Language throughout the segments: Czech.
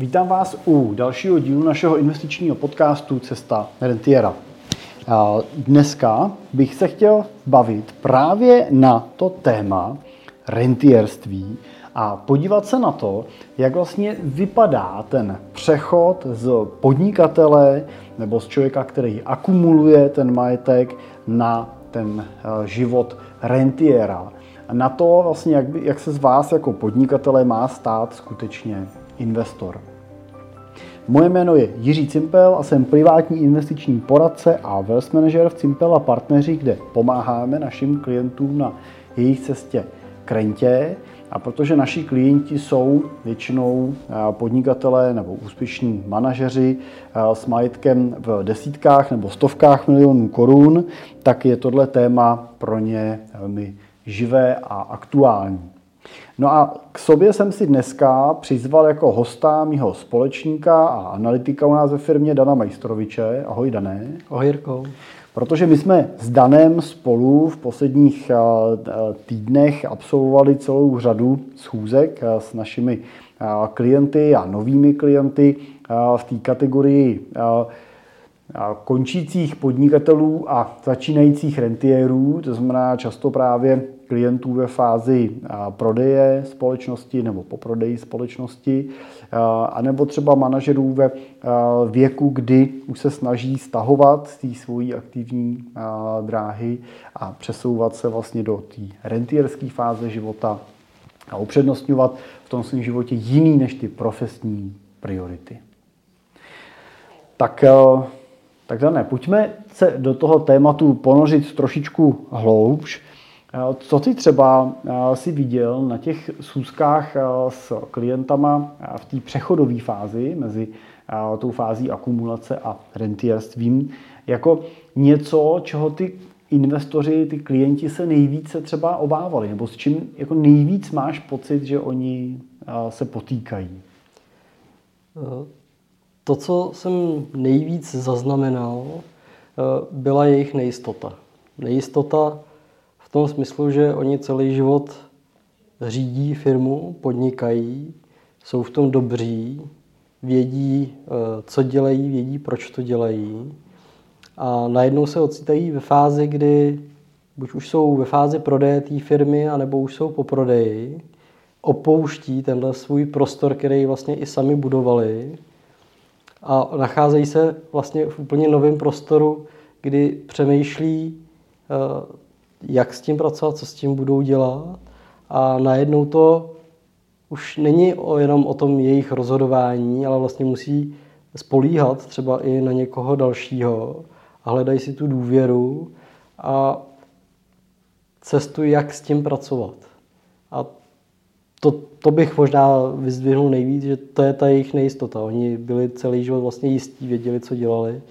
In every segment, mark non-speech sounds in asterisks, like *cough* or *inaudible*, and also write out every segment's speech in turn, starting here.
Vítám vás u dalšího dílu našeho investičního podcastu Cesta rentiera. Dneska bych se chtěl bavit právě na to téma rentierství a podívat se na to, jak vlastně vypadá ten přechod z podnikatele nebo z člověka, který akumuluje ten majetek na ten eh, život rentiera. Na to vlastně, jak, by, jak se z vás jako podnikatele má stát skutečně investor. Moje jméno je Jiří Cimpel a jsem privátní investiční poradce a wealth manager v Cimpel a partneři, kde pomáháme našim klientům na jejich cestě k rentě. A protože naši klienti jsou většinou eh, podnikatelé nebo úspěšní manažeři eh, s majetkem v desítkách nebo stovkách milionů korun, tak je tohle téma pro ně velmi živé a aktuální. No a k sobě jsem si dneska přizval jako hosta mýho společníka a analytika u nás ve firmě Dana Majstroviče. Ahoj Dané. Ahoj Jirko. Protože my jsme s Danem spolu v posledních eh, týdnech absolvovali celou řadu schůzek eh, s našimi eh, klienty a novými klienty v té kategorii končících podnikatelů a začínajících rentiérů, to znamená často právě klientů ve fázi prodeje společnosti nebo po prodeji společnosti, anebo třeba manažerů ve věku, kdy už se snaží stahovat z té svojí aktivní dráhy a přesouvat se vlastně do té rentierské fáze života a upřednostňovat v tom svém životě jiný než ty profesní priority. Tak tak ne, pojďme se do toho tématu ponořit trošičku hloubš. Co ty třeba si viděl na těch schůzkách s klientama v té přechodové fázi mezi tou fází akumulace a rentierstvím jako něco, čeho ty investoři, ty klienti se nejvíce třeba obávali, nebo s čím jako nejvíc máš pocit, že oni se potýkají? To, co jsem nejvíc zaznamenal, eh, byla jejich nejistota. Nejistota v tom smyslu, že oni celý život řídí firmu, podnikají, jsou v tom dobří, vědí, eh, co dělají, vědí, proč to dělají. A najednou se ocitají ve fázi, kdy buď už jsou ve fázi prodeje té firmy, anebo už jsou po prodeji, opouští tenhle svůj prostor, který vlastně i sami budovali a nacházejí se vlastně v úplně novém prostoru, kdy přemýšlí, eh, jak s tím pracovat, co s tím budou dělat a najednou to už není jenom o tom jejich rozhodování, ale vlastně musí spolíhat třeba i na někoho dalšího a hledají si tu důvěru a cestu, jak s tím pracovat. A to, to bych možná vyzdvihnul nejvíc, že to je ta jejich nejistota. Oni byli celý život vlastně jistí, věděli, co dělali.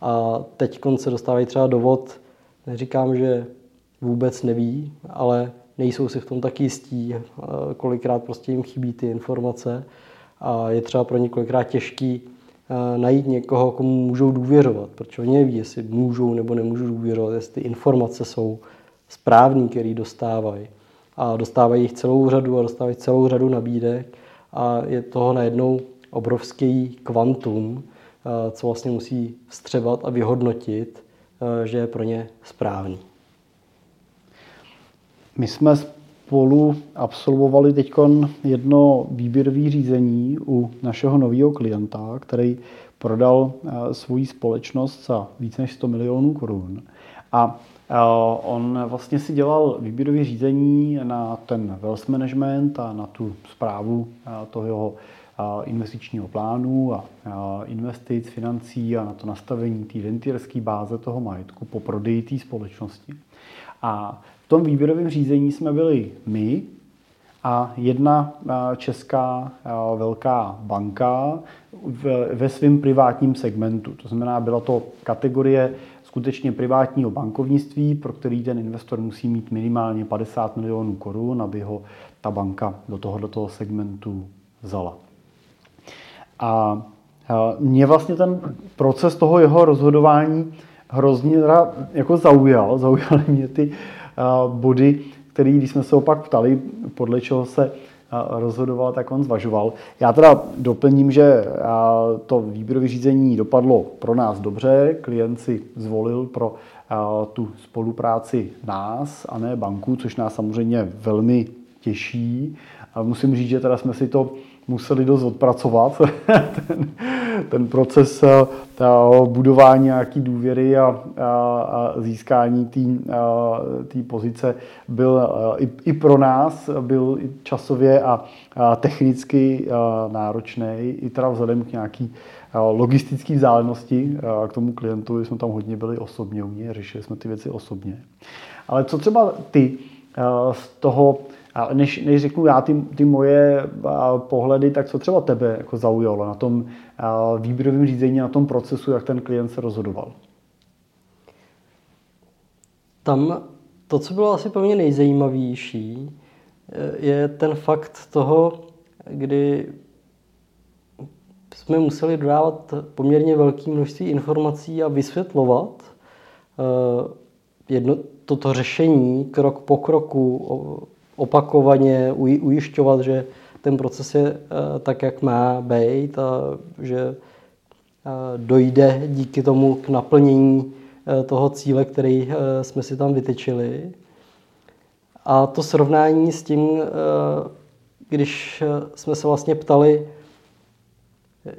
A teď se dostávají třeba do vod, neříkám, že vůbec neví, ale nejsou si v tom tak jistí, kolikrát prostě jim chybí ty informace. A je třeba pro ně kolikrát těžký eh, najít někoho, komu můžou důvěřovat, protože oni neví, jestli můžou nebo nemůžou důvěřovat, jestli ty informace jsou správný, který dostávají a dostávají jich celou řadu a dostávají celou řadu nabídek a je toho najednou obrovský kvantum, eh, co vlastně musí vstřebat a vyhodnotit, eh, že je pro ně správný. My jsme spolu absolvovali teď jedno výběrové řízení u našeho nového klienta, který prodal eh, svoji společnost za více než 100 milionů korun. A On vlastně si dělal výběrové řízení na ten wealth management a na tu zprávu toho jeho investičního plánu a investic, financí a na to nastavení té rentierské báze toho majetku po prodeji té společnosti. A v tom výběrovém řízení jsme byli my a jedna česká velká banka ve svém privátním segmentu. To znamená, byla to kategorie skutečně privátního bankovnictví, pro který ten investor musí mít minimálně 50 milionů korun, aby ho ta banka do tohoto segmentu vzala. A mě vlastně ten proces toho jeho rozhodování hrozně jako zaujal. *laughs* Zaujaly mě ty body, které, když jsme se opak ptali, podle čeho se rozhodoval, tak on zvažoval. Já teda doplním, že to výběrové řízení dopadlo pro nás dobře. Klient si zvolil pro tu spolupráci nás a ne banku, což nás samozřejmě velmi těší. A musím říct, že teda jsme si to museli dost odpracovat, *laughs* ten, ten proces ta budování nějaký důvěry a, a, a získání té pozice byl i, i pro nás byl časově a, a technicky náročný, i teda vzhledem k nějaký logistické vzdálenosti k tomu klientovi jsme tam hodně byli osobně u něj, řešili jsme ty věci osobně. Ale co třeba ty z toho a než, než řeknu já ty, ty moje pohledy, tak co třeba tebe jako zaujalo na tom výběrovém řízení, na tom procesu, jak ten klient se rozhodoval? Tam to, co bylo asi pro mě nejzajímavější, je ten fakt toho, kdy jsme museli dodávat poměrně velké množství informací a vysvětlovat jedno, toto řešení krok po kroku opakovaně ujišťovat, že ten proces je eh, tak, jak má být a že eh, dojde díky tomu k naplnění eh, toho cíle, který jsme si tam vytyčili. A to srovnání s tím, když jsme se vlastně ptali,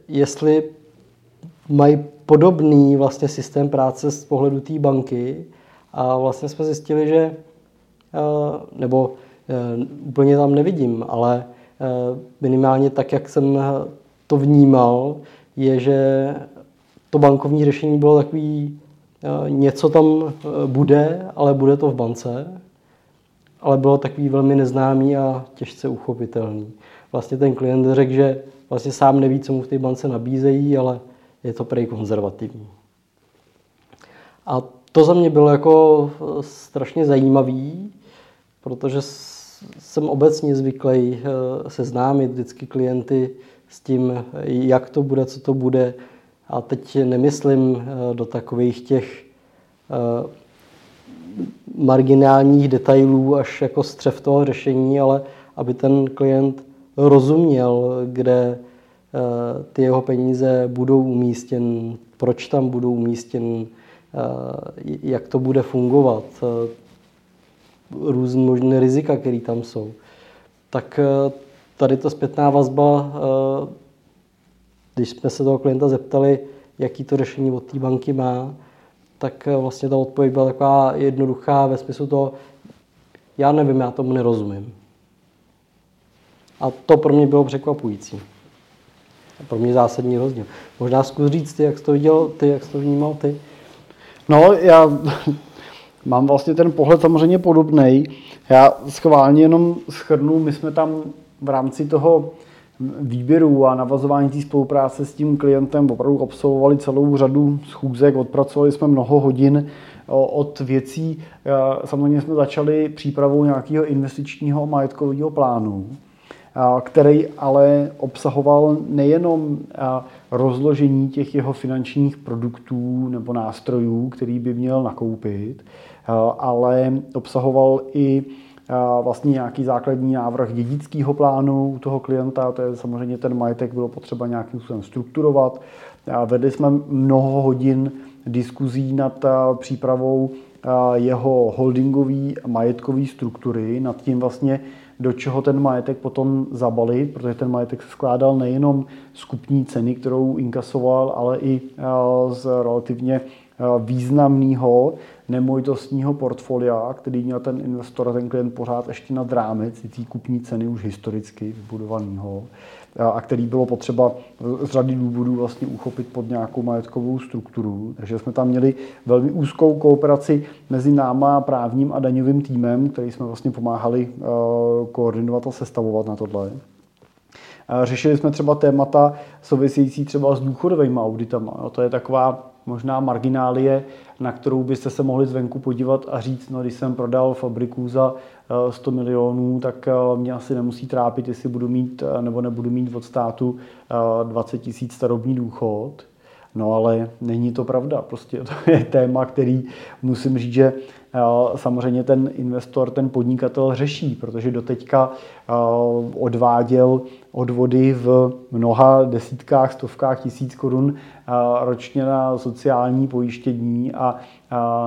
jestli mají podobný vlastně systém práce z pohledu té banky a vlastně jsme zjistili, že nebo úplně tam nevidím, ale eh, minimálně tak, jak jsem to vnímal, je, že to bankovní řešení bylo takový, eh, něco tam bude, ale bude to v bance, ale bylo takový velmi neznámý a těžce uchopitelný. Vlastně ten klient řekl, že vlastně sám neví, co mu v té bance nabízejí, ale je to prej konzervativní. A to za mě bylo jako strašně zajímavý, protože jsem obecně zvyklý eh, seznámit vždycky klienty s tím, jak to bude, co to bude. A teď nemyslím eh, do takových těch eh, marginálních detailů až jako střev toho řešení, ale aby ten klient rozuměl, kde ty jeho peníze budou umístěn, proč tam budou umístěn, jak to bude fungovat různé možné rizika, které tam jsou. Tak eh, tady ta zpětná vazba, eh, když jsme se toho klienta zeptali, jaký to řešení od té banky má, tak eh, vlastně ta odpověď byla taková jednoduchá ve smyslu toho, já nevím, já tomu nerozumím. A to pro mě bylo překvapující. Pro mě zásadní rozdíl. Možná zkus říct ty, jak jsi to viděl, ty, jak jsi to vnímal ty. No, já mám vlastně ten pohled samozřejmě podobný. Já schválně jenom schrnu, my jsme tam v rámci toho výběru a navazování té spolupráce s tím klientem opravdu absolvovali celou řadu schůzek, odpracovali jsme mnoho hodin od věcí. Samozřejmě jsme začali přípravou nějakého investičního majetkového plánu, který ale obsahoval nejenom rozložení těch jeho finančních produktů nebo nástrojů, který by měl nakoupit, ale obsahoval i vlastně nějaký základní návrh dědického plánu u toho klienta, to je samozřejmě ten majetek bylo potřeba nějakým způsobem strukturovat. Vedli jsme mnoho hodin diskuzí nad přípravou jeho holdingové majetkové struktury, nad tím vlastně, do čeho ten majetek potom zabalit, protože ten majetek se skládal nejenom z kupní ceny, kterou inkasoval, ale i z relativně významného nemovitostního portfolia, který měl ten investor, ten klient pořád ještě nad rámec té kupní ceny už historicky vybudovaného a který bylo potřeba z řady důvodů vlastně uchopit pod nějakou majetkovou strukturu. Takže jsme tam měli velmi úzkou kooperaci mezi náma, právním a daňovým týmem, který jsme vlastně pomáhali eh, koordinovat a sestavovat na tohle. Řešili jsme třeba témata související třeba s důchodovými auditama. To je taková možná marginálie, na kterou byste se mohli zvenku podívat a říct, no když jsem prodal fabriku za 100 eh, milionů, tak eh, mě asi nemusí trápit, jestli budu mít eh, nebo nebudu mít od státu 20 tisíc starobní důchod. No ale není to pravda. Prostě *laughs* to je téma, který musím říct, že samozřejmě ten investor, ten podnikatel řeší, protože doteďka odváděl odvody v mnoha desítkách, stovkách tisíc korun ročně na sociální pojištění a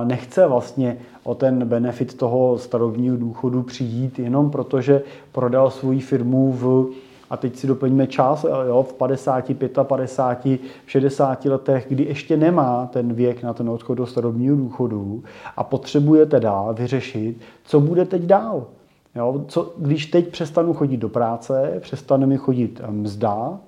nechce vlastně o ten benefit toho starobního důchodu přijít jenom protože prodal svoji firmu v a teď si doplníme čas jo, v 50, 55, 60 letech, kdy ještě nemá ten věk na ten odchod do starobního důchodu a potřebuje teda vyřešit, co bude teď dál. Jo, co, když teď přestanu chodit do práce, přestane mi chodit mzda,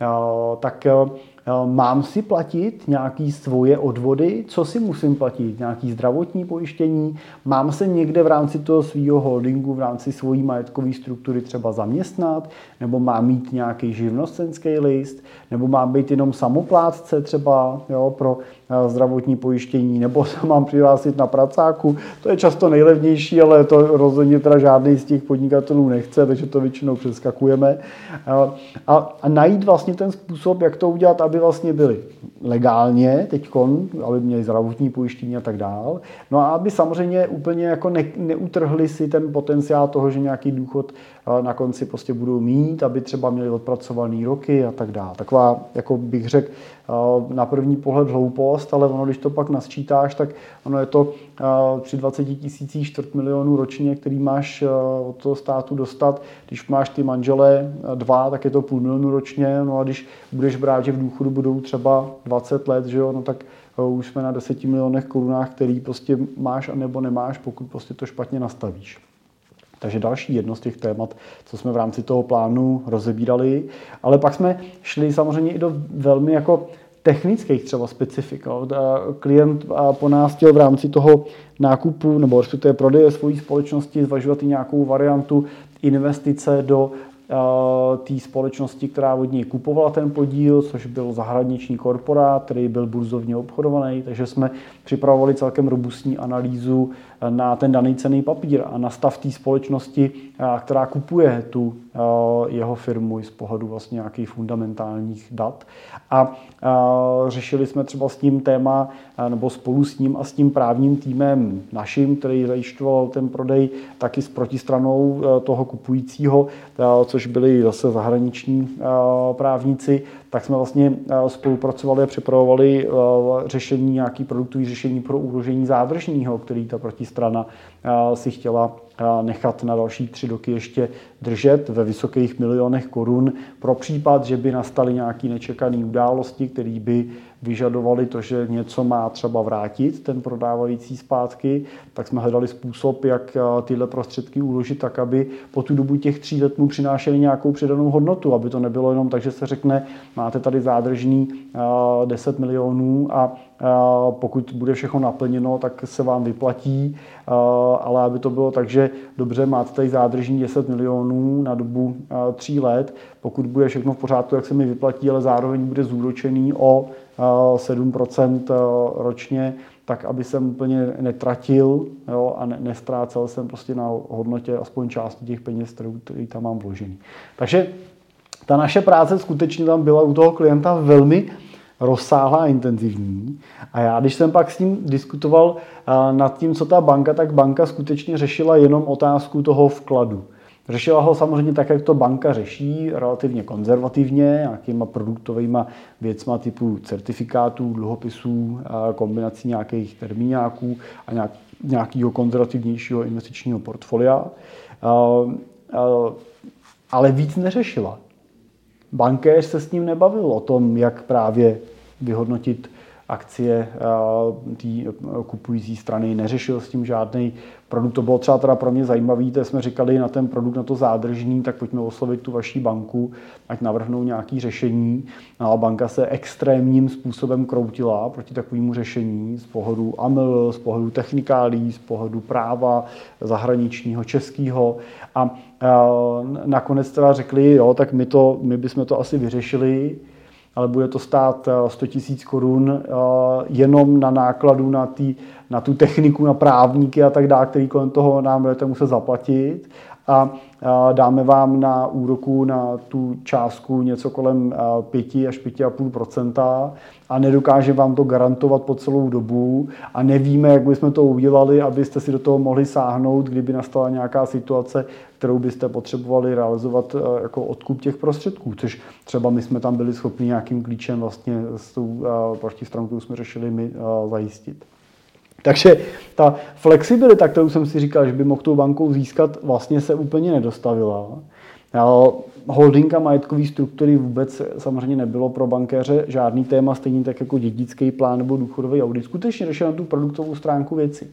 jo, tak Eh, mám si platit nějaký svoje odvody, co si musím platit, nějaký zdravotní pojištění, mám se někde v rámci toho svého holdingu, v rámci svojí majetkové struktury třeba zaměstnat, nebo mám mít nějaký živnostenský list, nebo mám být jenom samoplátce třeba jo, pro eh, zdravotní pojištění, nebo se mám přihlásit na pracáku. To je často nejlevnější, ale to rozhodně teda žádný z těch podnikatelů nechce, takže to většinou přeskakujeme. A, a najít vlastně ten způsob, jak to udělat, aby vlastně byli legálně teď, aby měli zdravotní pojištění a tak dál. No a aby samozřejmě úplně jako ne, neutrhli si ten potenciál toho, že nějaký důchod na konci prostě budou mít, aby třeba měli odpracovaný roky a tak dále. Taková, jako bych řekl, na první pohled hloupost, ale ono, když to pak nasčítáš, tak ono je to eh, při 20 tisících čtvrt milionů ročně, který máš od toho státu dostat. Když máš ty manžele dva, tak je to půl milionu ročně. No a když budeš brát, že v důchodu budou třeba 20 let, že jo, no tak už jsme na 10 milionech korunách, který prostě máš a nebo nemáš, pokud prostě to špatně nastavíš. Takže další jedno z těch témat, co jsme v rámci toho plánu rozebírali. Ale pak jsme šli samozřejmě i do velmi jako technických třeba specifik. Klient po nás chtěl v rámci toho nákupu nebo respektive prodeje svojí společnosti zvažovat i nějakou variantu investice do té společnosti, která od něj kupovala ten podíl, což byl zahraniční korporát, který byl burzovně obchodovaný, takže jsme připravovali celkem robustní analýzu na ten daný cený papír a na stav té společnosti, která kupuje tu jeho firmu z pohledu vlastně nějakých fundamentálních dat. A řešili jsme třeba s tím téma, nebo spolu s ním a s tím právním týmem naším, který zajišťoval ten prodej, taky s protistranou toho kupujícího, což byli zase zahraniční právníci, tak jsme vlastně spolupracovali a připravovali řešení, nějaký produktový řešení pro uložení zádržního, který ta protistrana si chtěla nechat na další tři roky ještě držet ve vysokých milionech korun. Pro případ, že by nastaly nějaké nečekané události, které by vyžadovali to, že něco má třeba vrátit ten prodávající zpátky, tak jsme hledali způsob, jak eh, tyhle prostředky uložit tak, aby po tu dobu těch tří let mu přinášeli nějakou přidanou hodnotu, aby to nebylo jenom tak, že se řekne, máte tady zádržný 10 eh, milionů a pokud bude všechno naplněno, tak se vám vyplatí, ale aby to bylo tak, že dobře, máte tady zádržní 10 milionů na dobu tří let, pokud bude všechno v pořádku, tak se mi vyplatí, ale zároveň bude zúročený o 7% eh, ročně, tak aby jsem úplně netratil jo, a ne, nestrácel jsem prostě na hodnotě aspoň části těch peněz, které tam mám vložený. Takže ta naše práce skutečně tam byla u toho klienta velmi rozsáhlá a intenzivní. A já, když jsem pak s ním diskutoval eh, nad tím, co ta banka, tak banka skutečně řešila jenom otázku toho vkladu. Řešila ho samozřejmě tak, jak to banka řeší, relativně konzervativně, nějakýma produktovými věcma typu certifikátů, dluhopisů, kombinací nějakých termíňáků a nějak, nějakého konzervativnějšího investičního portfolia. Ale víc neřešila. Bankéř se s ním nebavil o tom, jak právě vyhodnotit akcie té kupující strany, neřešil s tím žádný produkt. To bylo třeba teda pro mě zajímavé, to jsme říkali na ten produkt, na to zádržný, tak pojďme oslovit tu vaší banku, ať navrhnou nějaké řešení. No a banka se extrémním způsobem kroutila proti takovému řešení z pohledu AML, z pohledu technikálí, z pohledu práva zahraničního, českého. A, a nakonec teda řekli, jo, tak my, to, my bychom to asi vyřešili, ale bude to stát 100 000 korun jenom na nákladu na, tý, na tu techniku, na právníky a tak dále, který kolem toho nám budete muset zaplatit. A dáme vám na úroku na tu částku něco kolem 5 až 5,5% a nedokáže vám to garantovat po celou dobu a nevíme, jak bychom to udělali, abyste si do toho mohli sáhnout, kdyby nastala nějaká situace, kterou byste potřebovali realizovat jako odkup těch prostředků, což třeba my jsme tam byli schopni nějakým klíčem vlastně s tou protistranou, kterou jsme řešili my, zajistit. Takže ta flexibilita, kterou jsem si říkal, že by mohl tou bankou získat, vlastně se úplně nedostavila. Holding a majetkové struktury vůbec samozřejmě nebylo pro bankéře žádný téma, stejně tak jako dědický plán nebo důchodový audit. Skutečně řešil na tu produktovou stránku věci.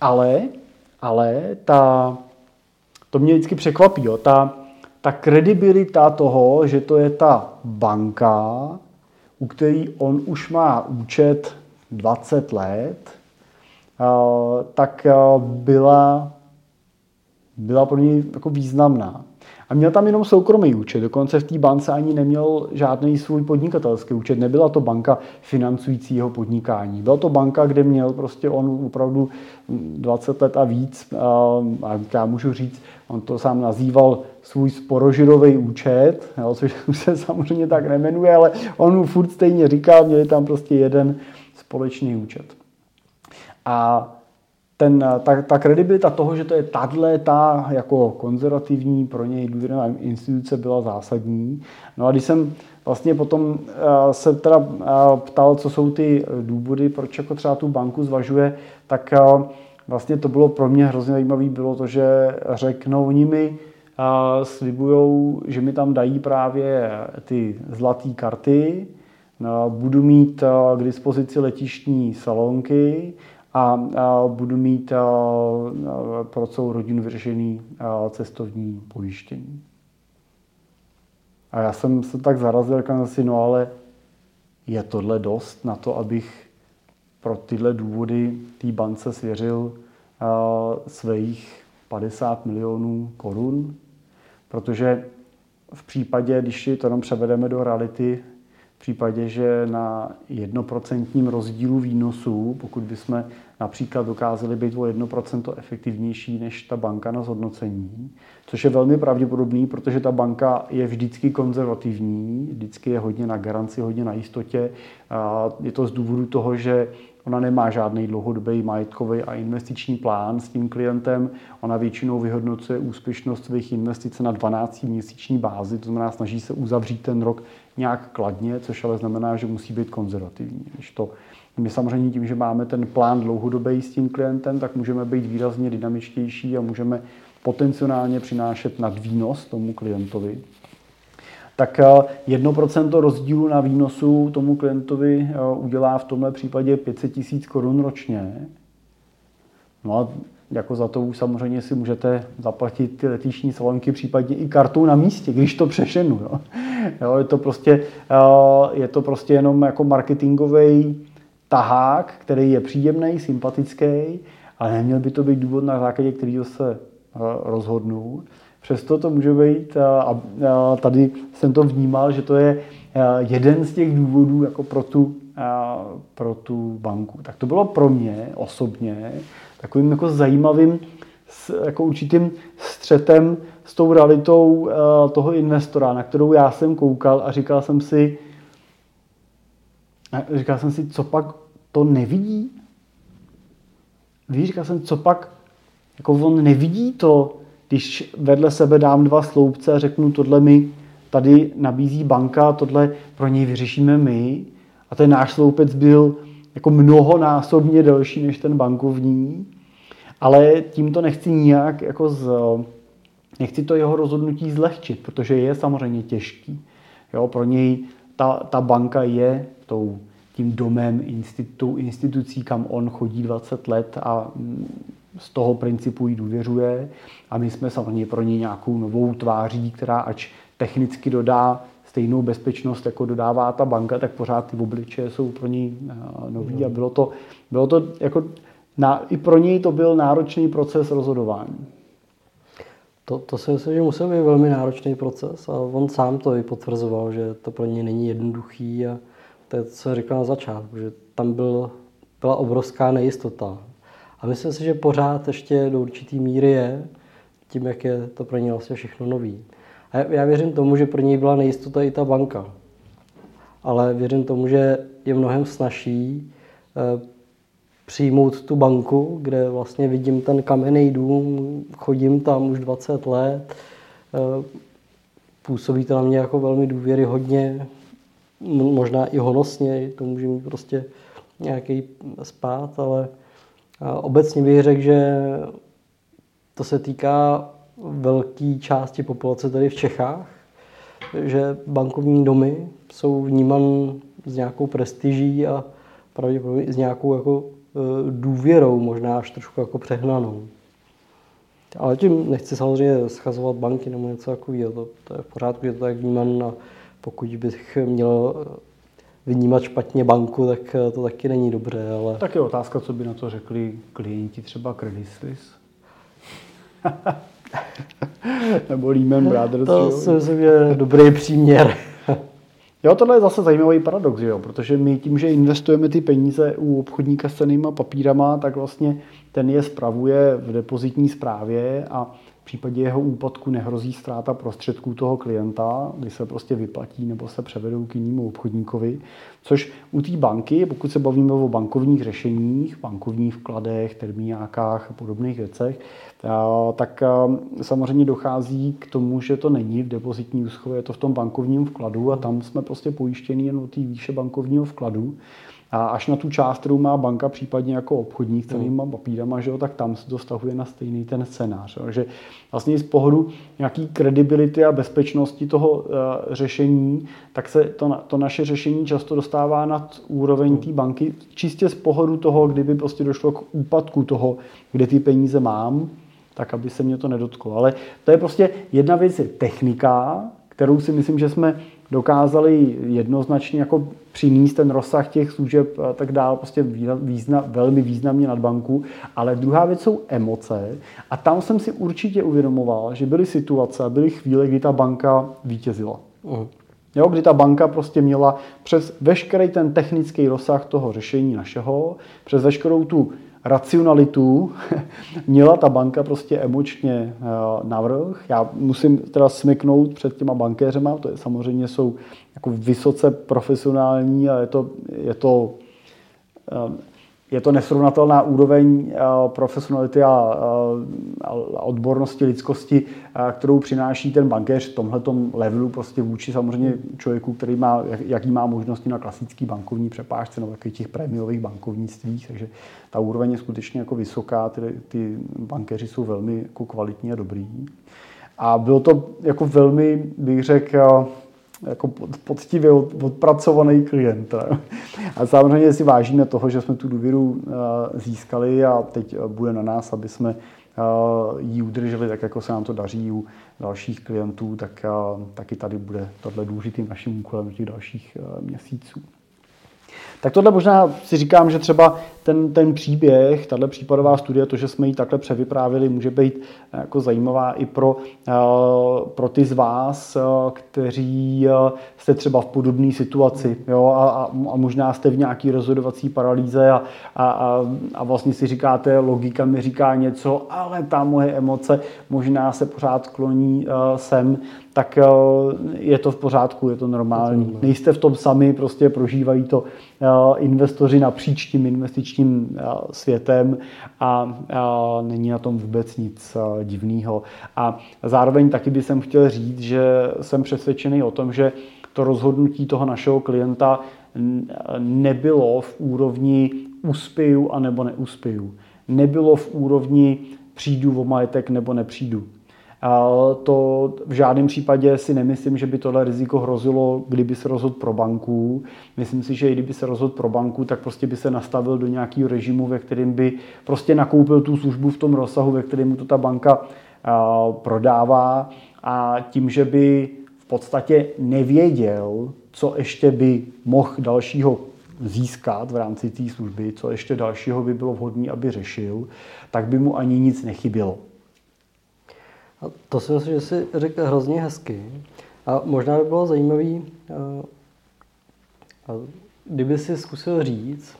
Ale, ale ta, to mě vždycky překvapí, jo, ta, ta kredibilita toho, že to je ta banka, u který on už má účet 20 let, tak eh, byla, byla pro něj jako významná. A měl tam jenom soukromý účet, dokonce v té bance ani neměl žádný svůj podnikatelský účet. Nebyla to banka financující jeho podnikání. Byla to banka, kde měl prostě on opravdu 20 let a víc. Eh, a já můžu říct, on to sám nazýval svůj sporožirový účet, což se samozřejmě tak nemenuje, ale on mu furt stejně říkal, měli tam prostě jeden společný účet. A ten, ta, ta kredibilita toho, že to je tahle ta jako konzervativní pro něj důvěrná instituce byla zásadní. No a když jsem vlastně potom eh, se teda eh, ptal, co jsou ty důvody, proč jako třeba tu banku zvažuje, tak eh, vlastně to bylo pro mě hrozně zajímavé, bylo to, že řeknou, oni mi slibujou, že mi tam dají právě ty zlaté karty, budu mít k dispozici letištní salonky, a, budu mít pro celou rodinu vyřešený cestovní pojištění. A já jsem se tak zarazil, říkal si, no ale je tohle dost na to, abych pro tyhle důvody té bance svěřil svých 50 milionů korun, protože v případě, když si to jenom převedeme do reality, v případě, že na jednoprocentním rozdílu výnosů, pokud bychom například dokázali být o 1% efektivnější než ta banka na zhodnocení, což je velmi pravděpodobný, protože ta banka je vždycky konzervativní, vždycky je hodně na garanci, hodně na jistotě. Je to z důvodu toho, že Ona nemá žádný dlouhodobý majetkový a investiční plán s tím klientem. Ona většinou vyhodnocuje úspěšnost svých investic na 12-měsíční bázi, to znamená, snaží se uzavřít ten rok nějak kladně, což ale znamená, že musí být konzervativní. Když to my samozřejmě tím, že máme ten plán dlouhodobý s tím klientem, tak můžeme být výrazně dynamičtější a můžeme potenciálně přinášet nadvýnos tomu klientovi tak 1% eh, rozdílu na výnosu tomu klientovi eh, udělá v tomhle případě 500 tisíc korun ročně. No a jako za to už samozřejmě si můžete zaplatit ty letišní salonky, případně i kartou na místě, když to přešenu. Jo. Jo, je, to prostě, eh, je to prostě jenom jako marketingový tahák, který je příjemný, sympatický, ale neměl by to být důvod, na základě kterého se rozhodnu. Přesto to může být, a tady jsem to vnímal, že to je jeden z těch důvodů jako pro tu, pro tu banku. Tak to bylo pro mě osobně takovým jako zajímavým s jako určitým střetem s tou realitou toho investora, na kterou já jsem koukal a říkal jsem si, říkal jsem si, co pak to nevidí? Víš, říkal jsem, co pak, jako on nevidí to, když vedle sebe dám dva sloupce a řeknu, tohle mi tady nabízí banka, tohle pro něj vyřešíme my, a ten náš sloupec byl jako mnohonásobně delší než ten bankovní, ale tím to nechci nijak jako z, nechci to jeho rozhodnutí zlehčit, protože je samozřejmě těžký. Jo, pro něj ta, ta banka je tou, tím domem, institu, institucí, kam on chodí 20 let a z toho principu jí důvěřuje. A my jsme samozřejmě pro ní nějakou novou tváří, která ač technicky dodá stejnou bezpečnost, jako dodává ta banka, tak pořád ty obličeje jsou pro ní eh, nový. A bylo to, bylo to jako, na, i pro něj to byl náročný proces rozhodování. To, to si myslím, že musel být velmi náročný proces a on sám to i potvrzoval, že to pro něj není jednoduchý a to je, co říkal na začátku, že tam byl, byla obrovská nejistota. A myslím si, že pořád ještě do určitý míry je. tím, jak je to pro ně vlastně všechno nový. A já věřím tomu, že pro něj byla nejistota i ta banka. Ale věřím tomu, že je mnohem snažší eh, přijmout tu banku, kde vlastně vidím ten kamenný dům, chodím tam už 20 let, eh, působí to na mě jako velmi důvěryhodně, možná i honosně, to může mít prostě nějaký spát, ale obecně bych řekl, že to se týká velké části populace tady v Čechách, že bankovní domy jsou vníman s nějakou prestiží a pravděpodobně s nějakou jako e, důvěrou, možná až trošku jako přehnanou. Ale tím nechci samozřejmě schazovat banky nebo něco takového. To, to je v pořádku, že to tak vnímám a pokud bych měl vnímat špatně banku, tak e, to taky není dobré. Ale... Tak je otázka, co by na to řekli klienti třeba Credit Suisse. *laughs* Nebo Lehman Brothers. To si myslím, že je dobrý příměr. *laughs* Jo, tohle je zase zajímavý paradox, jo? protože my tím, že investujeme ty peníze u obchodníka s cenýma papírama, tak vlastně ten je spravuje v depozitní správě a v případě jeho úpadku nehrozí ztráta prostředků toho klienta, kdy se prostě vyplatí nebo se převedou k jinému obchodníkovi. Což u té banky, pokud se bavíme o bankovních řešeních, bankovních vkladech, termínákách a podobných věcech, tak samozřejmě dochází k tomu, že to není v depozitní úschově, je to v tom bankovním vkladu a tam jsme prostě pojištěni jen o té výše bankovního vkladu. A až na tu část, kterou má banka, případně jako obchodník s celýma hmm. papírama, že jo, tak tam se to stahuje na stejný ten scénář. Jo. Takže vlastně z pohledu nějaký kredibility a bezpečnosti toho uh, řešení, tak se to, to naše řešení často dostává nad úroveň té banky, čistě z pohledu toho, kdyby prostě došlo k úpadku toho, kde ty peníze mám, tak aby se mě to nedotklo. Ale to je prostě jedna věc je technika, kterou si myslím, že jsme dokázali jednoznačně jako přinést ten rozsah těch služeb a tak dále, prostě význam, velmi významně nad banku. Ale druhá věc jsou emoce a tam jsem si určitě uvědomoval, že byly situace, byly chvíle, kdy ta banka vítězila. Uh. Jo, kdy ta banka prostě měla přes veškerý ten technický rozsah toho řešení našeho, přes veškerou tu racionalitu *laughs* měla ta banka prostě emočně eh, navrh. Já musím teda smyknout před těma bankéřema, to je samozřejmě jsou jako vysoce profesionální a je to, je to eh, je to nesrovnatelná úroveň eh, profesionality a, a odbornosti lidskosti, kterou přináší ten bankéř v tomhle levelu prostě vůči samozřejmě člověku, který má, jaký má možnosti na klasický bankovní přepážce nebo takových těch prémiových bankovnictvích. Takže ta úroveň je skutečně jako vysoká, ty, ty bankéři jsou velmi jako kvalitní a dobrý. A bylo to jako velmi, bych řekl, jako poctivě odpracovaný klient. A samozřejmě si vážíme toho, že jsme tu důvěru eh, získali a teď eh, bude na nás, aby jsme eh, ji udrželi tak, jako se nám to daří u dalších klientů, tak taky tady bude tohle důležitým naším úkolem těch dalších měsíců. Tak tohle možná si říkám, že třeba ten, ten příběh, tahle případová studie, to, že jsme ji takhle převyprávili, může být eh, jako zajímavá i pro, eh, pro ty z vás, eh, kteří jste třeba v podobné situaci jo, a, a možná jste v nějaký rozhodovací paralýze a, a, a, a vlastně si říkáte, logika mi říká něco, ale ta moje emoce možná se pořád kloní sem, tak je to v pořádku, je to normální. Nejste v tom sami, prostě prožívají to investoři napříč tím investičním světem a není na tom vůbec nic divného. A zároveň taky bych chtěl říct, že jsem přesvědčený o tom, že to rozhodnutí toho našeho klienta nebylo v úrovni uspěju a nebo neuspěju. Nebylo v úrovni přijdu o majetek nebo nepřijdu. To v žádném případě si nemyslím, že by tohle riziko hrozilo, kdyby se rozhodl pro banku. Myslím si, že i kdyby se rozhodl pro banku, tak prostě by se nastavil do nějakého režimu, ve kterém by prostě nakoupil tu službu v tom rozsahu, ve kterém mu to ta banka prodává a tím, že by v podstatě nevěděl, co ještě by mohl dalšího získat v rámci té služby, co ještě dalšího by bylo vhodné, aby řešil, tak by mu ani nic nechybělo. A to si myslím, že si řekl hrozně hezky. A možná by bylo zajímavé, kdyby si zkusil říct,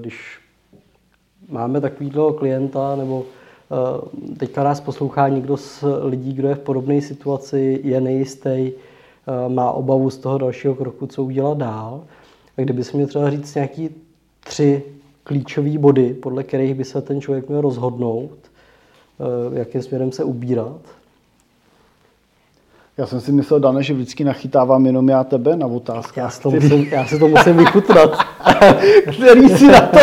když máme takovýhle klienta nebo teďka nás poslouchá někdo z lidí, kdo je v podobné situaci, je nejistý, má obavu z toho dalšího kroku, co udělat dál. A kdyby se měl třeba říct nějaký tři klíčové body, podle kterých by se ten člověk měl rozhodnout, jakým směrem se ubírat, já jsem si myslel, Dane, že vždycky nachytávám jenom já tebe na otázky. Já, si to musím, já si to musím vychutnat. *laughs* který si na to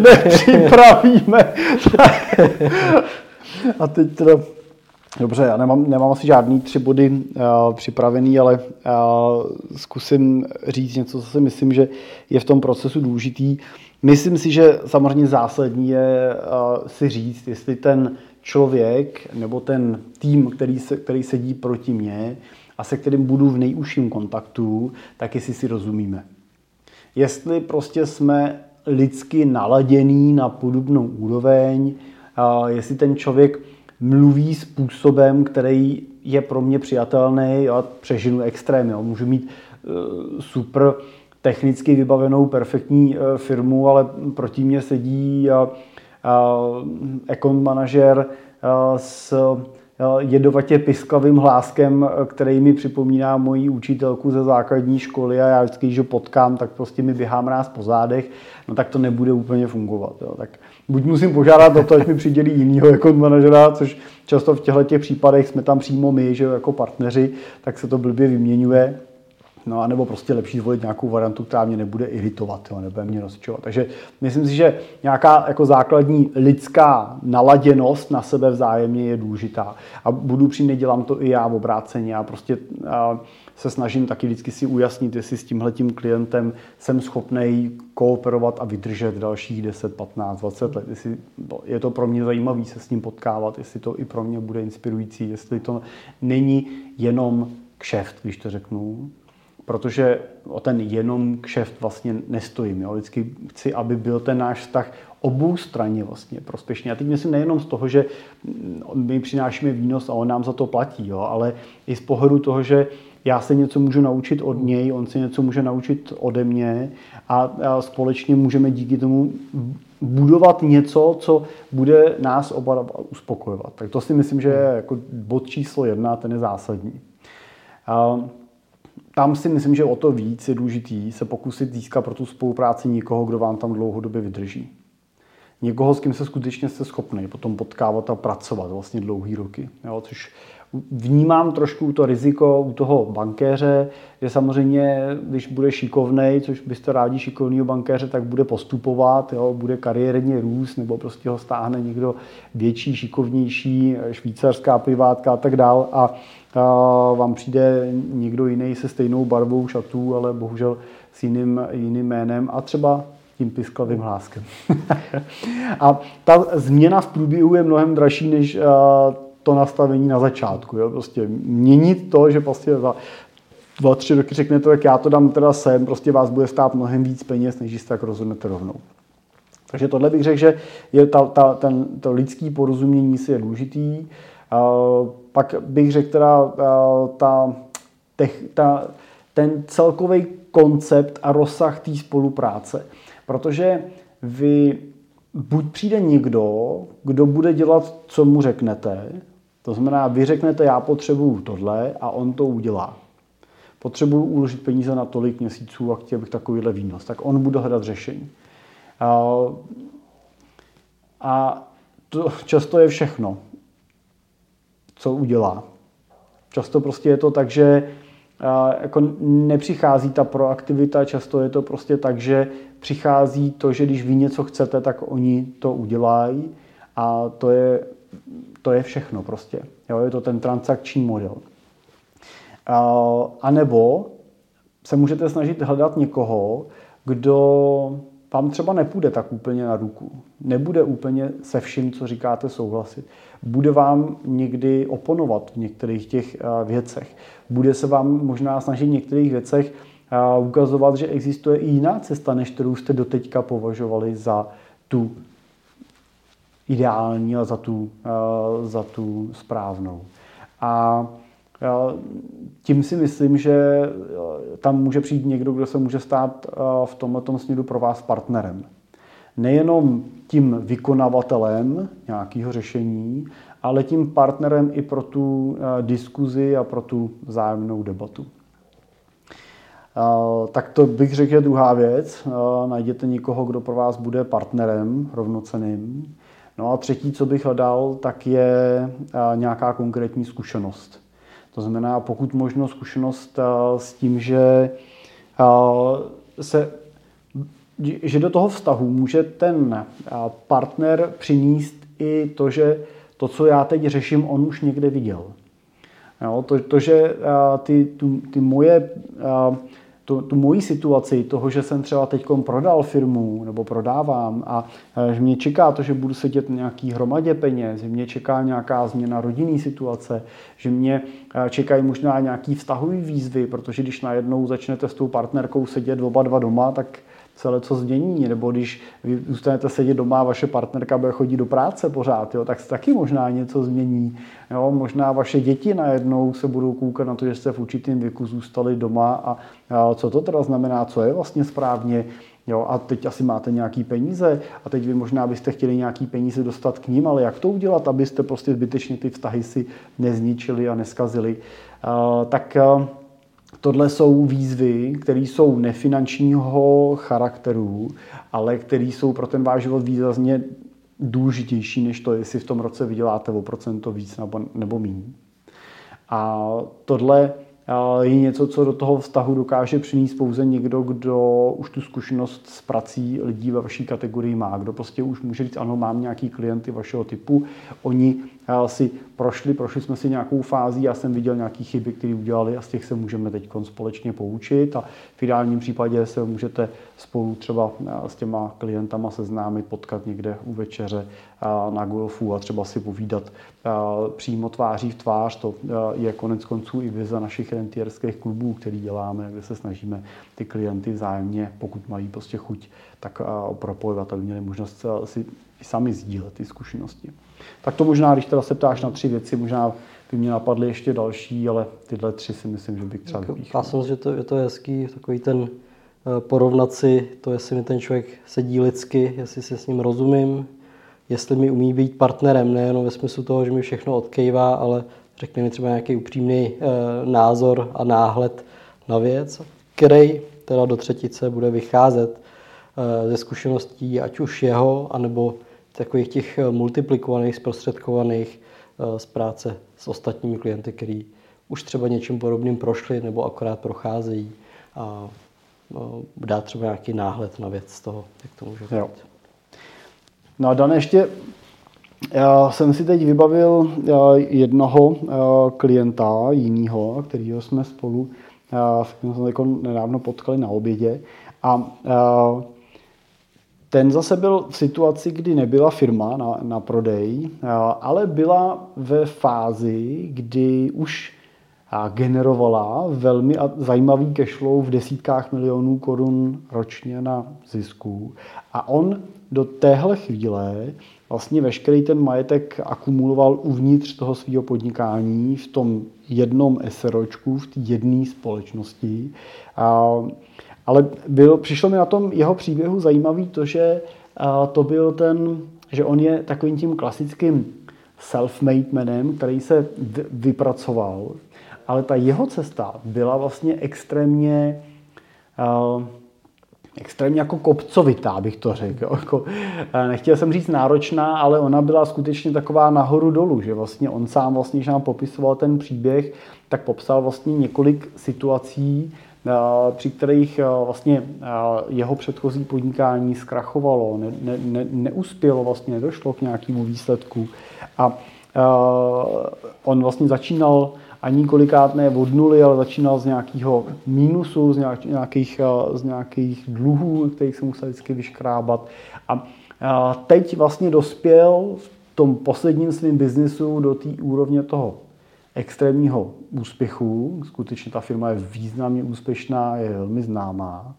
nepřipravíme. *laughs* A teď teda... Dobře, já nemám, nemám asi žádný tři body uh, připravený, ale uh, zkusím říct něco, co si myslím, že je v tom procesu důležitý. Myslím si, že samozřejmě zásadní je uh, si říct, jestli ten člověk nebo ten tým, který, se, který sedí proti mně a se kterým budu v nejužším kontaktu, tak jestli si rozumíme. Jestli prostě jsme lidsky naladěný na podobnou úroveň, jestli ten člověk mluví způsobem, který je pro mě přijatelný, já přežinu extrém, jo. můžu mít e, super technicky vybavenou perfektní e, firmu, ale proti mě sedí account manažer s jedovatě pisklavým hláskem, který mi připomíná moji učitelku ze základní školy a já vždycky, když ho potkám, tak prostě mi běhá mráz po zádech, no tak to nebude úplně fungovat. Jo. Tak buď musím požádat o to, ať mi přidělí jinýho jako manažera, což často v těchto těch případech jsme tam přímo my, že jako partneři, tak se to blbě vyměňuje. No a nebo prostě lepší zvolit nějakou variantu, která mě nebude iritovat, jo, nebude mě rozčovat. Takže myslím si, že nějaká jako základní lidská naladěnost na sebe vzájemně je důležitá. A budu přijít, dělám to i já v obráceně. Já prostě a, se snažím taky vždycky si ujasnit, jestli s tímhletím klientem jsem schopný kooperovat a vydržet dalších 10, 15, 20 let. Jestli je to pro mě zajímavé se s ním potkávat, jestli to i pro mě bude inspirující, jestli to není jenom kšeft, když to řeknu, protože o ten jenom kšeft vlastně nestojím. Jo. Vždycky chci, aby byl ten náš vztah obou straně vlastně prospěšný. A teď myslím nejenom z toho, že my přinášíme výnos a on nám za to platí, jo, ale i z pohledu toho, že já se něco můžu naučit od něj, on se něco může naučit ode mě a, společně můžeme díky tomu budovat něco, co bude nás oba uspokojovat. Tak to si myslím, že je jako bod číslo jedna, ten je zásadní. Tam si myslím, že o to víc je důležitý se pokusit získat pro tu spolupráci někoho, kdo vám tam dlouhodobě vydrží. Někoho, s kým se skutečně jste schopný potom potkávat a pracovat vlastně dlouhý roky. Jo, což vnímám trošku to riziko u toho bankéře, že samozřejmě, když bude šikovnej, což byste rádi šikovného bankéře, tak bude postupovat, jo, bude kariérně růst, nebo prostě ho stáhne někdo větší, šikovnější, švýcarská privátka a tak dál. A vám přijde někdo jiný se stejnou barvou šatů, ale bohužel s jiným, jiným jménem a třeba tím pisklavým hláskem. *laughs* a ta změna v průběhu je mnohem dražší než to nastavení na začátku. Jo? Prostě měnit to, že prostě za dva, tři roky řeknete, tak já to dám teda sem, prostě vás bude stát mnohem víc peněz, než si tak rozhodnete rovnou. Takže tohle bych řekl, že je ta, ta, ten, to lidský porozumění si je důležitý. Pak bych řekl teda ta, tech, ta, ten celkový koncept a rozsah té spolupráce. Protože vy buď přijde někdo, kdo bude dělat, co mu řeknete, to znamená, vy řeknete, já potřebuju tohle a on to udělá. Potřebuju uložit peníze na tolik měsíců a chtěl bych takovýhle výnos. Tak on bude hledat řešení. A, a to často je všechno co udělá. Často prostě je to tak, že jako nepřichází ta proaktivita, často je to prostě tak, že přichází to, že když vy něco chcete, tak oni to udělají a to je, to je všechno prostě. Jo, je to ten transakční model. A nebo se můžete snažit hledat někoho, kdo vám třeba nepůjde tak úplně na ruku. Nebude úplně se vším, co říkáte, souhlasit. Bude vám někdy oponovat v některých těch eh, věcech. Bude se vám možná snažit v některých věcech eh, ukazovat, že existuje i jiná cesta, než kterou jste doteďka považovali za tu ideální a za tu, eh, za tu správnou. A tím si myslím, že tam může přijít někdo, kdo se může stát v tomto směru pro vás partnerem. Nejenom tím vykonavatelem nějakého řešení, ale tím partnerem i pro tu eh, diskuzi a pro tu vzájemnou debatu. Eh, tak to bych řekl je druhá věc. Eh, najděte někoho, kdo pro vás bude partnerem rovnoceným. No a třetí, co bych hledal, tak je nějaká konkrétní zkušenost. To znamená, pokud možno zkušenost s tím, že se že do toho vztahu může ten partner přinést i to, že to, co já teď řeším, on už někde viděl. Jo, to, to, že ty, tu, ty moje, tu, tu moji situaci, toho, že jsem třeba teď prodal firmu nebo prodávám a že mě čeká to, že budu sedět na nějaký hromadě peněz, že mě čeká nějaká změna rodinný situace, že mě čekají možná nějaký vztahový výzvy, protože když najednou začnete s tou partnerkou sedět oba dva doma, tak se co změní, nebo když vy zůstanete sedět doma a vaše partnerka bude chodit do práce pořád, jo, tak se taky možná něco změní. Jo, možná vaše děti najednou se budou koukat na to, že jste v určitém věku zůstali doma a, a co to teda znamená, co je vlastně správně, Jo, a teď asi máte nějaký peníze a teď vy možná byste chtěli nějaký peníze dostat k ním, ale jak to udělat, abyste prostě zbytečně ty vztahy si nezničili a neskazili. Uh, tak uh, Tohle jsou výzvy, které jsou nefinančního charakteru, ale které jsou pro ten váš život výrazně důležitější, než to, jestli v tom roce vyděláte o procento víc nebo, nebo méně. A tohle je něco, co do toho vztahu dokáže přinést pouze někdo, kdo už tu zkušenost s prací lidí ve vaší kategorii má, kdo prostě už může říct, ano, mám nějaký klienty vašeho typu, oni si prošli, prošli jsme si nějakou fází, já jsem viděl nějaké chyby, které udělali a z těch se můžeme teď společně poučit a v ideálním případě se můžete spolu třeba s těma klientama seznámit, potkat někde u večeře na golfu a třeba si povídat přímo tváří v tvář. To je konec konců i vize našich rentierských klubů, který děláme, kde se snažíme ty klienty vzájemně, pokud mají prostě chuť, tak propojovat, aby měli možnost si sami sdílet ty zkušenosti. Tak to možná, když teda se ptáš na tři věci, možná by mě napadly ještě další, ale tyhle tři si myslím, že bych třeba vypíchl. Já jsem že to, je to hezký, takový ten eh, porovnat si to, jestli mi ten člověk sedí lidsky, jestli si s ním rozumím, jestli mi umí být partnerem, nejenom ve smyslu toho, že mi všechno odkejvá, ale řekne mi třeba nějaký upřímný e, názor a náhled na věc, který teda do třetice bude vycházet e, ze zkušeností, ať už jeho, anebo takových těch eh, multiplikovaných, zprostředkovaných eh, z práce s ostatními klienty, který už třeba něčím podobným prošli nebo akorát procházejí a no, dát třeba nějaký náhled na věc z toho, jak to může být. Jo. No a Dan, ještě já jsem si teď vybavil eh, jednoho klienta jiného, kterýho jsme spolu jsme se jako nedávno potkali na obědě a ten zase byl v situaci, kdy nebyla firma na, na prodej, ale byla ve fázi, kdy už generovala velmi zajímavý cashflow v desítkách milionů korun ročně na zisku. A on do téhle chvíle vlastně veškerý ten majetek akumuloval uvnitř toho svého podnikání v tom jednom SROčku, v té jedné společnosti. Ale byl, přišlo mi na tom jeho příběhu zajímavý to, že to byl ten, že on je takovým tím klasickým self-made manem, který se vypracoval, ale ta jeho cesta byla vlastně extrémně extrémně jako kopcovitá, bych to řekl. *laughs* Jako, nechtěl jsem říct náročná, ale ona byla skutečně taková nahoru dolů, že vlastně on sám vlastně, když nám popisoval ten příběh, tak popsal vlastně několik situací, při kterých eh, vlastně eh, jeho předchozí podnikání zkrachovalo, ne, ne, ne, neuspělo, vlastně nedošlo k nějakému výsledku. A on vlastně začínal ani kolikrát ne od nuly, ale začínal z nějakého mínusu, z nějakých, z nějakých dluhů, kterých se musel vždycky vyškrábat. A teď vlastně dospěl v tom posledním svém biznisu do té úrovně toho extrémního úspěchu. Skutečně ta firma je významně úspěšná, je velmi známá.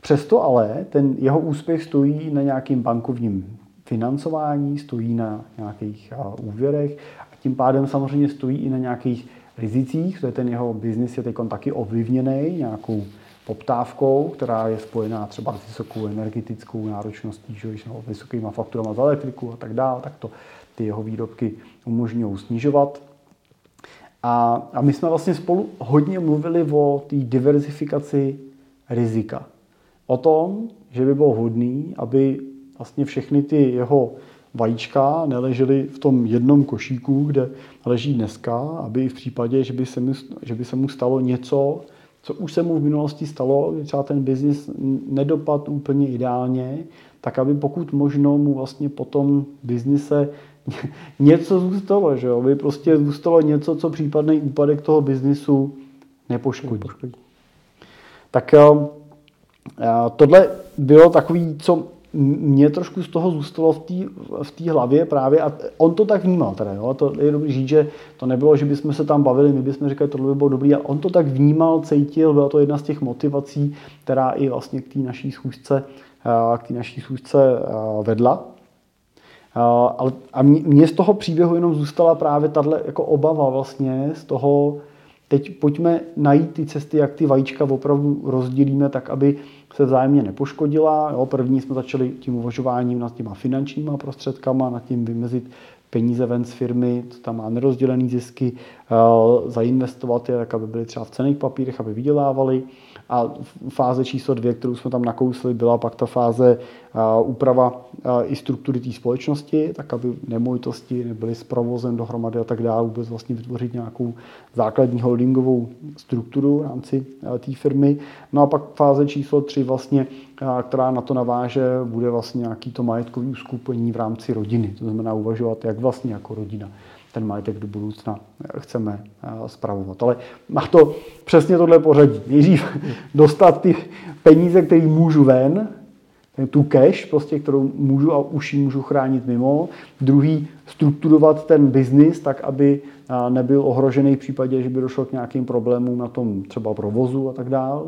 Přesto ale ten jeho úspěch stojí na nějakým bankovním financování, stojí na nějakých úvěrech a tím pádem samozřejmě stojí i na nějakých rizicích, to je ten jeho biznis je teď taky ovlivněný nějakou poptávkou, která je spojená třeba s vysokou energetickou náročností, že když vysokýma fakturama za elektriku a tak dále, tak to ty jeho výrobky umožňují snižovat. A, a my jsme vlastně spolu hodně mluvili o té diverzifikaci rizika. O tom, že by bylo vhodný, aby vlastně všechny ty jeho vajíčka neležely v tom jednom košíku, kde leží dneska, aby v případě, že by se mu, že by se mu stalo něco, co už se mu v minulosti stalo, kdy třeba ten biznis nedopad úplně ideálně, tak aby pokud možno mu vlastně po tom biznise *laughs* něco zůstalo, že jo? aby prostě zůstalo něco, co případný úpadek toho biznisu nepoškodí. Tak jo, tohle bylo takový, co mě trošku z toho zůstalo v té v hlavě právě a on to tak vnímal teda, jo? to je dobrý říct, že to nebylo, že bychom se tam bavili, my bychom říkali, tohle by bylo dobrý a on to tak vnímal, cítil, byla to jedna z těch motivací, která i vlastně k té naší schůzce, k té naší schůzce vedla. Ale, a mě z toho příběhu jenom zůstala právě tahle jako obava vlastně z toho, teď pojďme najít ty cesty, jak ty vajíčka opravdu rozdělíme tak, aby se vzájemně nepoškodila. Jo, první jsme začali tím uvažováním nad těma finančníma prostředkama, nad tím vymezit peníze ven z firmy, co tam má nerozdělený zisky, zainvestovat je, tak aby byly třeba v cených papírech, aby vydělávali. A fáze číslo dvě, kterou jsme tam nakousli, byla pak ta fáze úprava i struktury té společnosti, tak aby nemovitosti nebyly s provozem dohromady a tak dále, vůbec vlastně vytvořit nějakou základní holdingovou strukturu v rámci té firmy. No a pak fáze číslo tři vlastně, která na to naváže, bude vlastně nějaký to majetkový uskupení v rámci rodiny. To znamená uvažovat, jak vlastně jako rodina ten majetek do budoucna chceme spravovat. Ale má to přesně tohle pořadí. Nejdřív *laughs* dostat ty peníze, které můžu ven, tu cash, prostě, kterou můžu a už ji můžu chránit mimo. Druhý, strukturovat ten biznis tak, aby nebyl ohrožený v případě, že by došlo k nějakým problémům na tom třeba provozu a tak dále.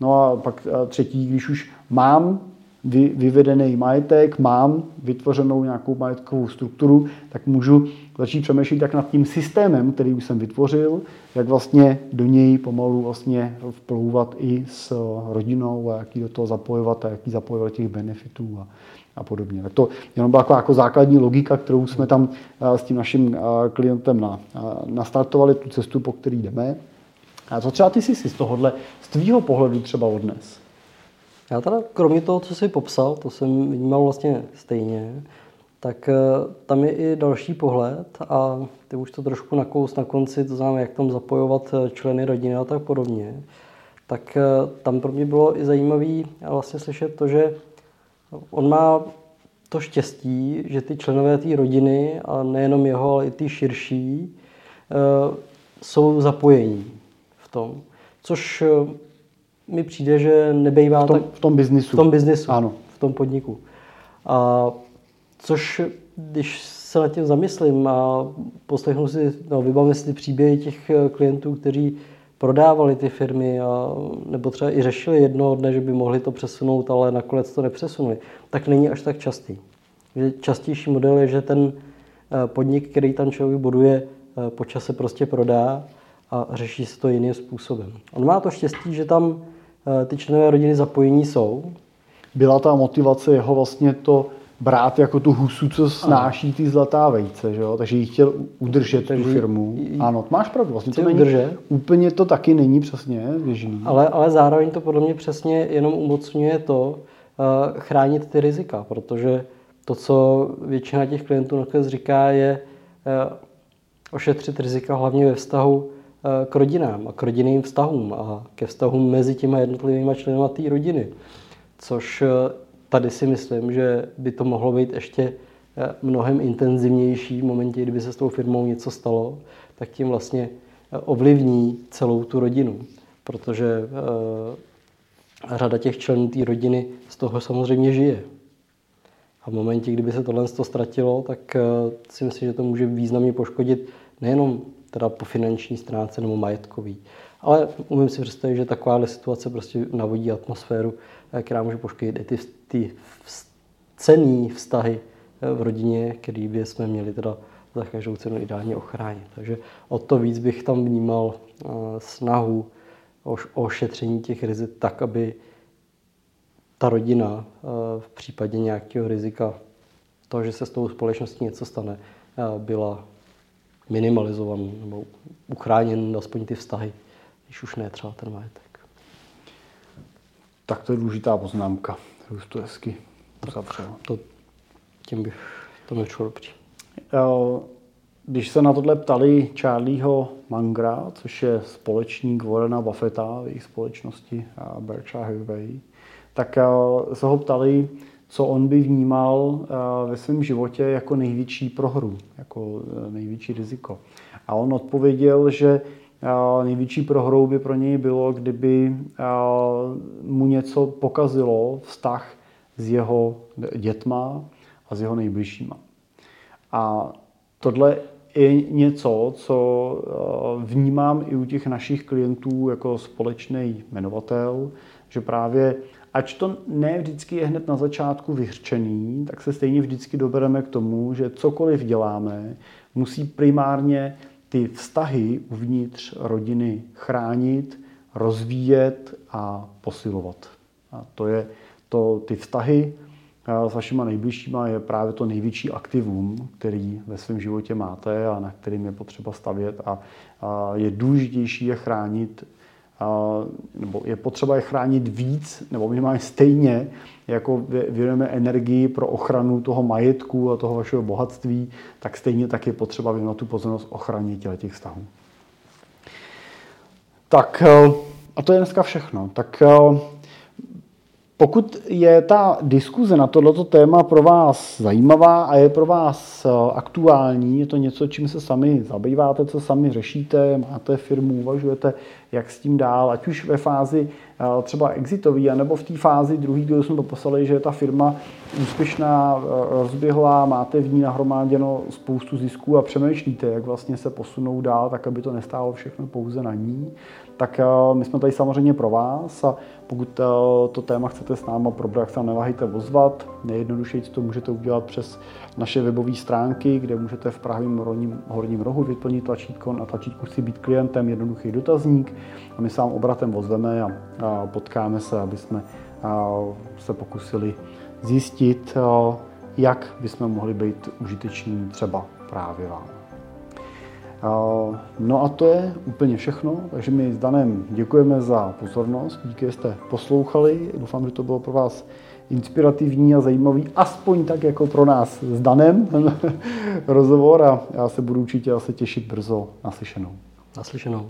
No a pak třetí, když už mám vy, vyvedený majetek, mám vytvořenou nějakou majetkovou strukturu, tak můžu začít přemýšlet tak nad tím systémem, který už jsem vytvořil, jak vlastně do něj pomalu vlastně vplouvat i s rodinou a jaký do toho zapojovat a jaký zapojovat těch benefitů a, a podobně. Tak to jenom byla jako základní logika, kterou jsme tam s tím naším klientem na, nastartovali, tu cestu, po který jdeme. A co třeba ty jsi si z tohohle, z tvýho pohledu třeba odnes? Já teda kromě toho, co jsi popsal, to jsem vnímal vlastně stejně, tak eh, tam je i další pohled a ty už to trošku nakous na konci, to znamená, jak tam zapojovat eh, členy rodiny a tak podobně. Tak eh, tam pro mě bylo i zajímavé vlastně slyšet to, že on má to štěstí, že ty členové té rodiny, a nejenom jeho, ale i ty širší, jsou zapojení v tom. Což mi přijde, že nebejvá v tom, tak... V tom biznisu. V tom biznisu, ano. v tom podniku. A což, když se nad tím zamyslím a poslechnu si, no, vybavím si ty příběhy těch eh, klientů, kteří prodávali ty firmy a, nebo třeba i řešili jednoho dne, že by mohli to přesunout, ale nakonec to nepřesunuli, tak není až tak častý. Že častější model je, že ten eh, podnik, který tam člověk buduje, eh, po čase prostě prodá a řeší se to jiným způsobem. On má to štěstí, že tam ty členové rodiny zapojení jsou. Byla ta motivace jeho vlastně to brát jako tu husu, co snáší ty zlatá vejce, že jo? takže jí chtěl udržet Takže tu firmu. Jí, ano, máš pravdu, vlastně to není, udržet. úplně to taky není přesně běžný. Ale, ale zároveň to podle mě přesně jenom umocňuje to, uh, chránit ty rizika, protože to, co většina těch klientů nakonec říká, je uh, ošetřit rizika hlavně ve vztahu uh, k rodinám a k rodinným vztahům a ke vztahům mezi těma jednotlivými členy té rodiny. Což tady si myslím, že by to mohlo být ještě eh, mnohem intenzivnější v momentě, kdyby se s tou firmou něco stalo, tak tím vlastně eh, ovlivní celou tu rodinu, protože eh, řada těch členů té rodiny z toho samozřejmě žije. A v momentě, kdyby se tohle ztratilo, tak si myslím, že to může významně poškodit nejenom teda po finanční stránce nebo majetkový, ale umím si představit, že takováhle situace prostě navodí atmosféru, která může poškodit i ty, ty cený vztahy eh, v rodině, který by jsme měli teda za každou cenu ideálně ochránit. Takže o to víc bych tam vnímal eh, snahu o ošetření těch rizik tak, aby ta rodina v případě nějakého rizika toho, že se s tou společností něco stane, byla minimalizovan nebo uchráněn aspoň ty vztahy, když už ne třeba ten majetek. Tak to je důležitá poznámka. Už to hezky uzavřel. To, tím bych to mi dobře. Když se na tohle ptali Charlieho Mangra, což je společník Warrena Buffetta v jejich společnosti Berkshire Hathaway, tak se ho ptali, co on by vnímal ve svém životě jako největší prohru, jako e, největší riziko. A on odpověděl, že největší prohrou by pro něj bylo, kdyby mu něco pokazilo vztah s jeho dětma a s jeho nejbližšíma. A tohle je něco, co eh, vnímám i u těch našich klientů jako společný jmenovatel, že právě ač to ne vždycky je hned na začátku vyhřčený, tak se stejně vždycky dobereme k tomu, že cokoliv děláme, musí primárně ty vztahy uvnitř rodiny chránit, rozvíjet a posilovat. A to je to, ty vztahy s vašima nejbližšíma je právě to největší aktivum, který ve svém životě máte a na kterým je potřeba stavět a, a je důležitější je chránit nebo je potřeba je chránit víc, nebo minimálně stejně, jako věnujeme energii pro ochranu toho majetku a toho vašeho bohatství, tak stejně tak je potřeba věnovat tu pozornost ochraně těch vztahů. Tak a to je dneska všechno. Tak pokud je ta diskuze na tohleto téma pro vás zajímavá a je pro vás eh, aktuální, je to něco, čím se sami zabýváte, co sami řešíte, máte firmu, uvažujete, jak s tím dál, ať už ve fázi eh, třeba exitový, anebo v té fázi druhý, kdy jsme poslali, že je ta firma úspěšná, eh, rozběhlá, máte v ní nahromáděno spoustu zisků a přemýšlíte, jak vlastně se posunou dál, tak aby to nestálo všechno pouze na ní, tak my jsme tady samozřejmě pro vás a pokud to téma chcete s náma probrat, se neváhejte ozvat. Nejjednodušeji to můžete udělat přes naše webové stránky, kde můžete v pravém horním, horním rohu vyplnit tlačítko. Na tlačítku si být klientem, jednoduchý dotazník a my se vám obratem ozveme a, potkáme se, aby jsme se pokusili zjistit, jak bychom mohli být užiteční třeba právě vám. No a to je úplně všechno, takže my s Danem děkujeme za pozornost, díky, že jste poslouchali, doufám, že to bylo pro vás inspirativní a zajímavý, aspoň tak jako pro nás s Danem *laughs* rozhovor a já se budu určitě asi těšit brzo naslyšenou. Naslyšenou.